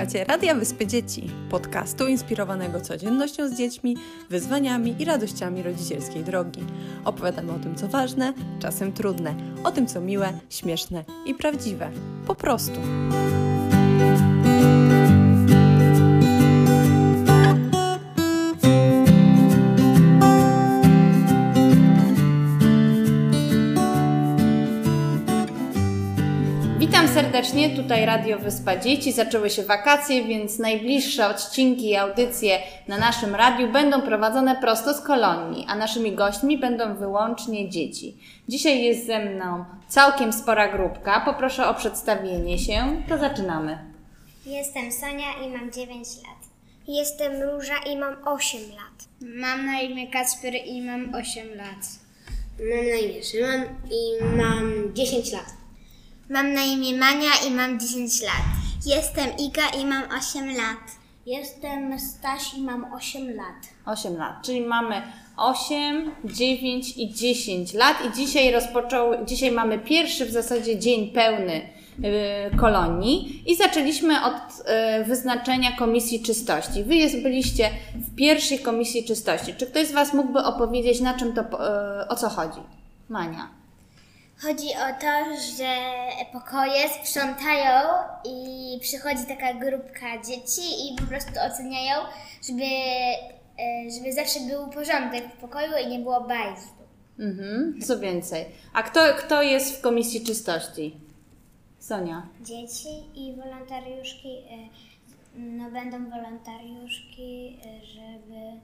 Słuchacie Radia Wyspy Dzieci, podcastu inspirowanego codziennością z dziećmi, wyzwaniami i radościami rodzicielskiej drogi. Opowiadamy o tym, co ważne, czasem trudne, o tym, co miłe, śmieszne i prawdziwe. Po prostu. Tutaj Radio Wyspa Dzieci. Zaczęły się wakacje, więc najbliższe odcinki i audycje na naszym radiu będą prowadzone prosto z kolonii, a naszymi gośćmi będą wyłącznie dzieci. Dzisiaj jest ze mną całkiem spora grupka. Poproszę o przedstawienie się. To zaczynamy. Jestem Sonia i mam 9 lat. Jestem Róża i mam 8 lat. Mam na imię Kacper i mam 8 lat. Mam na imię Szymon i mam 10 lat. Mam na imię Mania i mam 10 lat. Jestem Iga i mam 8 lat. Jestem Staś i mam 8 lat. 8 lat, czyli mamy 8, 9 i 10 lat i dzisiaj rozpoczął, dzisiaj mamy pierwszy w zasadzie dzień pełny y, kolonii i zaczęliśmy od y, wyznaczenia komisji czystości. Wy jest, byliście w pierwszej komisji czystości. Czy ktoś z Was mógłby opowiedzieć, na czym to, y, o co chodzi? Mania. Chodzi o to, że pokoje sprzątają i przychodzi taka grupka dzieci i po prostu oceniają, żeby, e, żeby zawsze był porządek w pokoju i nie było bajzdu. Mhm. Co więcej. A kto, kto jest w komisji czystości? Sonia. Dzieci i wolontariuszki, e, no będą wolontariuszki, e, żeby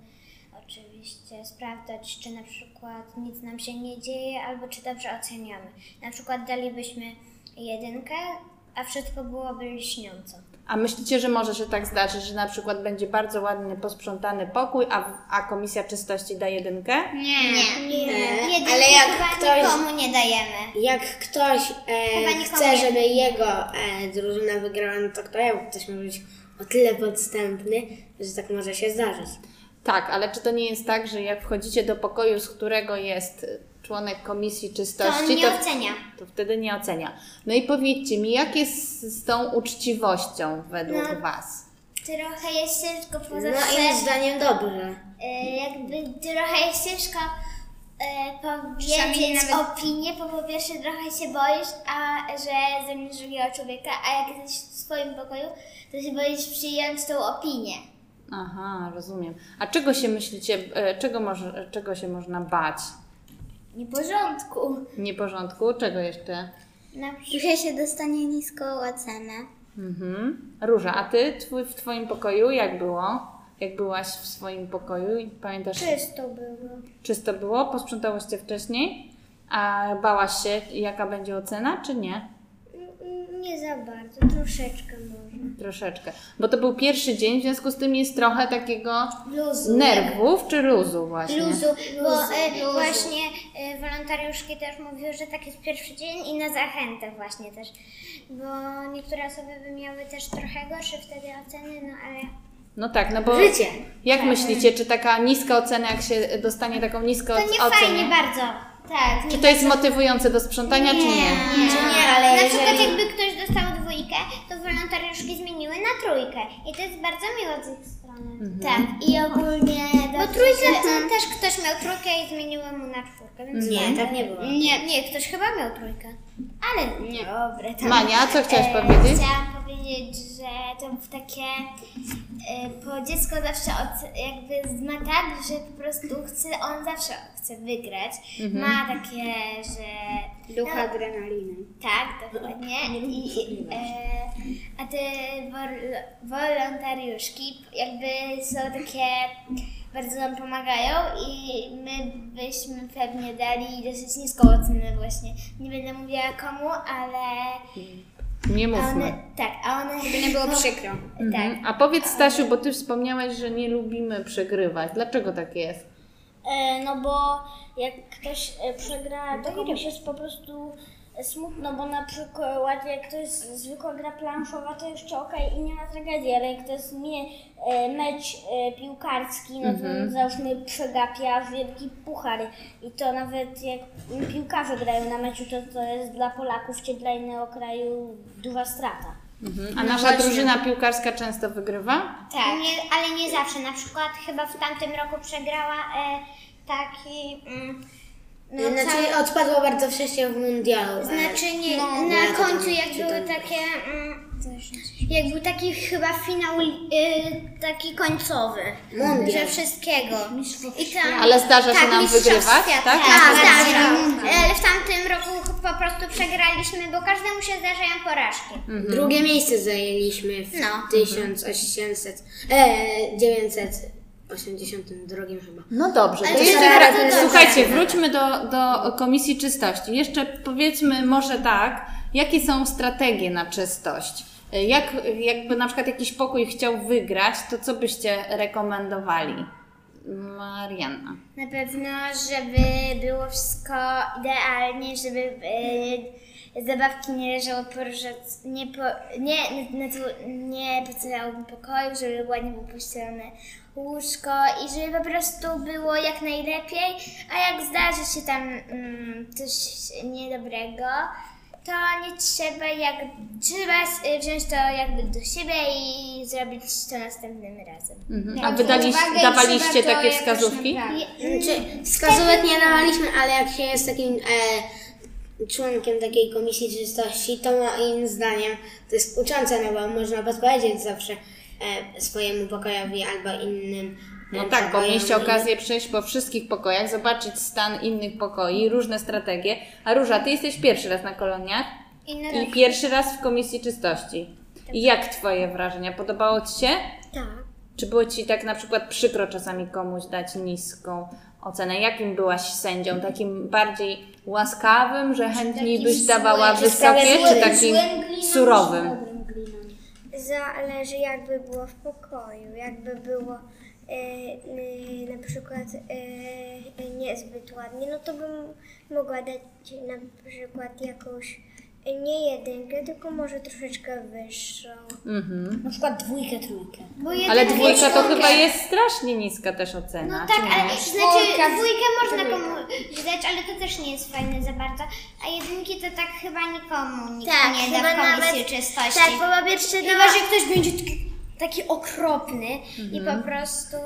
oczywiście sprawdzać, czy na przykład nic nam się nie dzieje, albo czy dobrze oceniamy. Na przykład dalibyśmy jedynkę, a wszystko byłoby lśniąco. A myślicie, że może się tak zdarzyć, że na przykład będzie bardzo ładny, posprzątany pokój, a, a komisja czystości da jedynkę? Nie. Nie, E, jedynki ale jak chyba ktoś- nikomu nie dajemy. Jak ktoś e, chce, nie. żeby jego e, drużyna wygrała, no to kto ja? Ktoś może być o tyle podstępny, że tak może się zdarzyć. Tak, ale czy to nie jest tak, że jak wchodzicie do pokoju, z którego jest członek komisji To czystości, on nie ocenia. to wtedy nie ocenia. No i powiedzcie mi, jak jest z tą uczciwością według No. Was? Trochę jest ciężko, bo No i zdaniem dobrze. e, jakby trochę jest ciężko e, powiedzieć nawet- opinię, bo po pierwsze trochę się boisz, a że zamiast drugiego człowieka, a jak jesteś w swoim pokoju, to się boisz przyjąć tą opinię. Aha, rozumiem. A czego się myślicie, e, czego, może, czego się można bać? Nieporządku. Nieporządku? Czego jeszcze? Na przykład, się dostanie niską ocenę. Mhm. Róża, a Ty twój, w Twoim pokoju jak było? Jak byłaś w swoim pokoju? i Pamiętasz? Czysto było. Czysto było? Posprzątałyście wcześniej? A bałaś się, jaka będzie ocena, czy nie? Nie za bardzo, troszeczkę może. Troszeczkę. Bo to był pierwszy dzień, w związku z tym jest trochę takiego Luzu. nerwów czy luzu właśnie. Luzu, bo e, luzu. właśnie e, wolontariuszki też mówiły, że tak jest pierwszy dzień i na zachętę właśnie też. Bo niektóre osoby by miały też trochę gorsze wtedy oceny, no ale No tak, no bo Życie. jak myślicie, czy taka niska ocena, jak się dostanie taką niską to nie ocenę, fajnie bardzo. Tak. czy to jest motywujące do sprzątania, czy nie? Nie, nie, ale Na jeżeli- przykład jakby ktoś dostał dwójkę, to wolontariuszki zmieniły na trójkę. I to jest bardzo miło z ich strony. Tak, i ogólnie... Bo trójkę to też ktoś miał trójkę i zmieniły mu na czwórkę, więc Nie, fajnie. tak nie było. Nie, nie, ktoś chyba miał trójkę. Ale nie. Dobre, tam. Mania, co chciałaś E, powiedzieć? Chciałam powiedzieć, że to w takie, bo dziecko zawsze od, jakby ma tak, że po prostu chce, on zawsze chce wygrać. Mhm. Ma takie, że... Duch no, adrenaliny. tak, dokładnie. I, e, a te wol, wolontariuszki jakby są takie, bardzo nam pomagają i my byśmy pewnie dali dosyć niską ocenę właśnie. Nie będę mówiła komu, ale Nie a mówmy. one, tak, a one... Żeby nie było przykro. Tak. Mhm. A powiedz Stasiu, bo Ty wspomniałeś, że nie lubimy przegrywać. Dlaczego tak jest? E, no bo jak ktoś e, przegra, to komuś jest po prostu smutno, bo na przykład jak to jest zwykła gra planszowa, to jeszcze okej i nie ma tragedii, ale jak to jest nie, e, mecz e, piłkarski, no to załóżmy przegapia wielki puchar i to nawet jak piłkarze grają na meczu, to to jest dla Polaków czy dla innego kraju duża strata. A nasza drużyna piłkarska często wygrywa? Tak. Nie, ale nie zawsze. Na przykład chyba w tamtym roku przegrała e, taki. Mm, no, Znaczy cały- odpadło bardzo wcześnie w mundialu. Znaczy nie, No, na ja to końcu jak były takie, mm, jak był taki chyba finał y, taki końcowy, Mundial. że wszystkiego. I tam, Ale zdarza się tak, nam wygrywać, tak? Tak, Na zdarza. Ale w tamtym roku po prostu przegraliśmy, bo każdemu się zdarzają porażki. Drugie miejsce zajęliśmy w No. 1800, e, 982 chyba. No dobrze, to jeszcze wra- słuchajcie, wróćmy do, do Komisji Czystości. Jeszcze powiedzmy może tak, jakie są strategie na czystość? Jak, jakby na przykład jakiś pokój chciał wygrać, to co byście rekomendowali? Marianna. Na pewno, żeby było wszystko idealnie, żeby e, zabawki nie leżały po różec- nie, po, nie, na, tu- nie po całym pokoju, żeby ładnie było pościelone łóżko i żeby po prostu było jak najlepiej, a jak zdarzy się tam mm, coś niedobrego, to nie trzeba jak trzeba wziąć to jakby do siebie i zrobić to następnym razem. Mhm. A wydaliście, dawaliście takie wskazówki? Znaczy, wskazówek nie dawaliśmy, ale jak się jest takim e, członkiem takiej komisji czystości, to moim zdaniem to jest uczące, no bo można podpowiedzieć zawsze e, swojemu pokojowi albo innym. e, No tak, bo mieliście okazję przejść po wszystkich pokojach, zobaczyć stan innych pokoi, różne strategie. A Róża, ty jesteś pierwszy raz na koloniach Inny i pierwszy raz w Komisji Czystości. I jak twoje wrażenia? Podobało ci się? Tak. Czy było ci tak na przykład przykro czasami komuś dać niską ocenę? Jakim byłaś sędzią? Takim bardziej łaskawym, że chętniej byś dawała wysokie, czy takim surowym? Zależy jakby było w pokoju, jakby było e, na przykład e, niezbyt ładnie, no to bym mogła dać na przykład jakąś nie jedynkę, tylko może troszeczkę wyższą. Mhm. Na przykład dwójkę, trójkę. Bo Ale dwójka to chyba jest strasznie niska też ocena. No czy tak, nie? ale znaczy dwójkę można komuś dać, ale to też nie jest fajne za bardzo. A jedynki to tak chyba nikomu nikt Tak, nie da chyba w komisji nawet- czystości. Tak, bo po pierwsze Chyba, że ktoś będzie taki, taki okropny i po prostu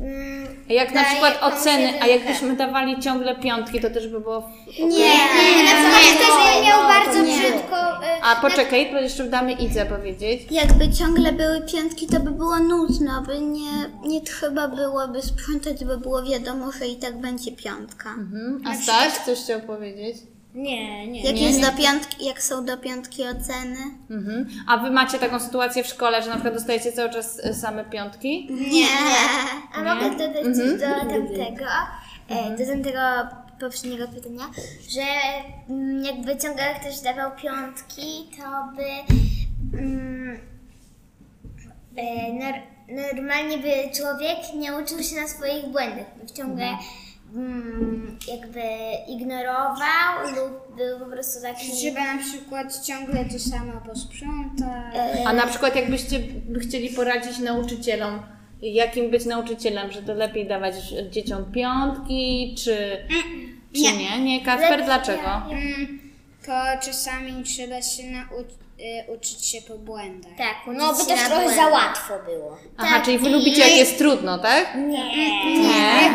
mm, A Jak na przykład oceny, a jakbyśmy dawali ciągle piątki, to też by było... Nie, nie, na przykład ktoś miał bardzo brzydko... y, A poczekaj, to jeszcze damy Idze powiedzieć. Jakby ciągle były piątki, to by było nudno, by nie, nie trzeba byłoby sprzątać, by było wiadomo, że i tak będzie piątka. Mhm. A Staś, coś chciał powiedzieć? Nie, nie. Jak, Nie, jest nie. Do piątki, jak są do piątki oceny? Mhm. A wy macie taką sytuację w szkole, że na przykład dostajecie cały czas e, same piątki? Nie. A mogę dodać coś do tamtego, e, do tamtego poprzedniego pytania, że mm, jakby ciągle ktoś dawał piątki, to by mm, e, nor, normalnie by człowiek nie uczył się na swoich błędach, ciągle mm, jakby ignorował lub był po prostu taki... Trzeba na przykład ciągle to samo posprzątać. A na przykład jakbyście chcieli poradzić nauczycielom, jakim być nauczycielem, że to lepiej dawać dzieciom piątki, czy, czy nie? Nie, Kacper, dlaczego? Mm, To czasami trzeba się nauczyć uczyć się po błędach. Tak, No, by też trochę za błędach. łatwo było. Aha, czyli wy lubicie jak jest trudno, tak? Nie.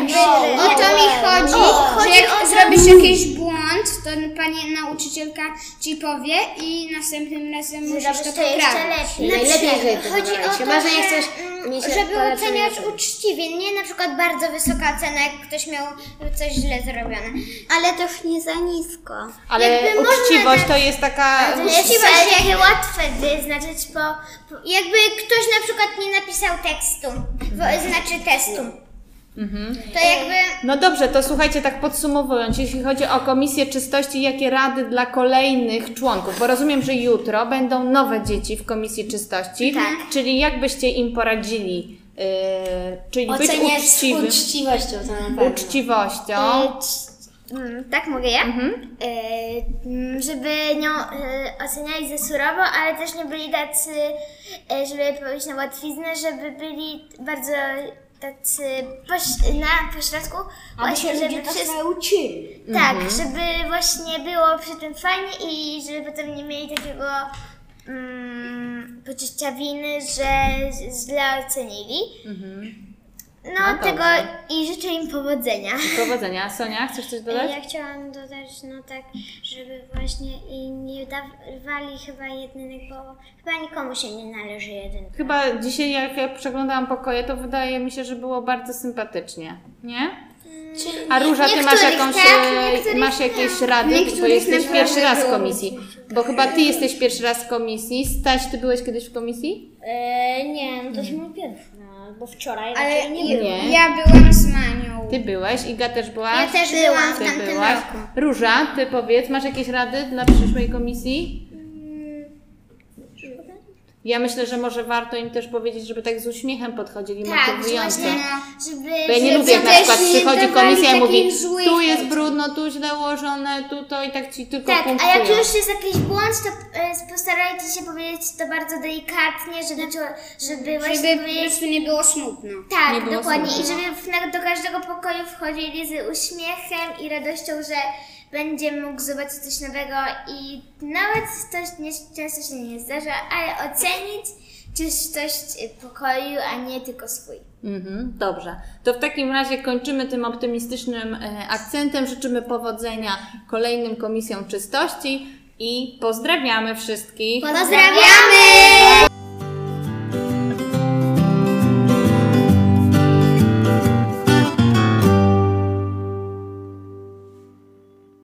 O to mi chodzi, że jak zrobisz jakiś błąd, to pani nauczycielka ci powie i następnym razem musisz to poprawić. lepiej. Najlepiej, jeżeli to Chodzi o to, Chyba, że nie że, chcesz mieć żeby oceniać uczciwie, nie na przykład bardzo wysoka ocena, jak ktoś miał coś źle zrobione. Ale też nie za nisko. Ale Jakby można uczciwość dać- to jest taka... Uczciwość jakie łatwe wyznaczyć, bo po, jakby ktoś na przykład nie napisał tekstu, znaczy testu, to jakby... No dobrze, to słuchajcie, tak podsumowując, jeśli chodzi o Komisję Czystości, jakie rady dla kolejnych członków? Bo rozumiem, że jutro będą nowe dzieci w Komisji Czystości, Tak. czyli jak byście im poradzili? Yy, czyli być Oceniać z uczciwym, uczciwością to na pewno. uczciwością. C- mm, tak mogę ja? E, mm, żeby nią e, oceniali za surowo, ale też nie byli tacy, żeby powiedzieć na łatwiznę, żeby byli bardzo tacy poś, na pośrodku. Właśnie, żeby wszystko... uczyli. Tak, żeby właśnie było przy tym fajnie i żeby potem nie mieli takiego mm, poczucia winy, że źle ocenili. No, No tego dobrze. i życzę im powodzenia. Powodzenia. Sonia, chcesz coś dodać? Ja chciałam dodać, no tak, żeby właśnie i nie dawali chyba jedynek, bo chyba nikomu się nie należy jedynka. Chyba dzisiaj, jak ja przeglądałam pokoje, to wydaje mi się, że było bardzo sympatycznie, nie? A Róża, ty masz jakąś, tak, e, masz jakieś rady, bo jesteś pierwszy raz w komisji. Bo chyba ty jesteś pierwszy raz w komisji. Staś, ty byłeś kiedyś w komisji? E, nie, no to jest mój pierwszy, bo wczoraj Ale raczej nie było. Nie. ja byłam z Manią. Ty byłeś, Iga też byłaś? Ja też byłam w Ty tamtym byłaś. roku. Róża, ty powiedz, masz jakieś rady dla przyszłej komisji? Ja myślę, że może warto im też powiedzieć, żeby tak z uśmiechem podchodzili, Tak, że motywująco. właśnie, żeby... Bo ja nie żeby lubię, jak na przykład przychodzi komisja i mówi, tu jest brudno, tu źle ułożone, tu to i tak ci tylko Tak, a punktują. jak już jest jakiś błąd, to e, postarajcie się powiedzieć to bardzo delikatnie, żeby, żeby właśnie Żeby po powiedzieć... nie było smutno. Tak, było dokładnie. smutno. I żeby do każdego pokoju wchodzili z uśmiechem i radością, że będzie mógł zobaczyć coś nowego i nawet coś nie, często się nie zdarza, ale ocenić czystość pokoju, a nie tylko swój. Mhm, dobrze. To w takim razie kończymy tym optymistycznym e, akcentem. Życzymy powodzenia kolejnym komisjom czystości i pozdrawiamy wszystkich. Pozdrawiamy!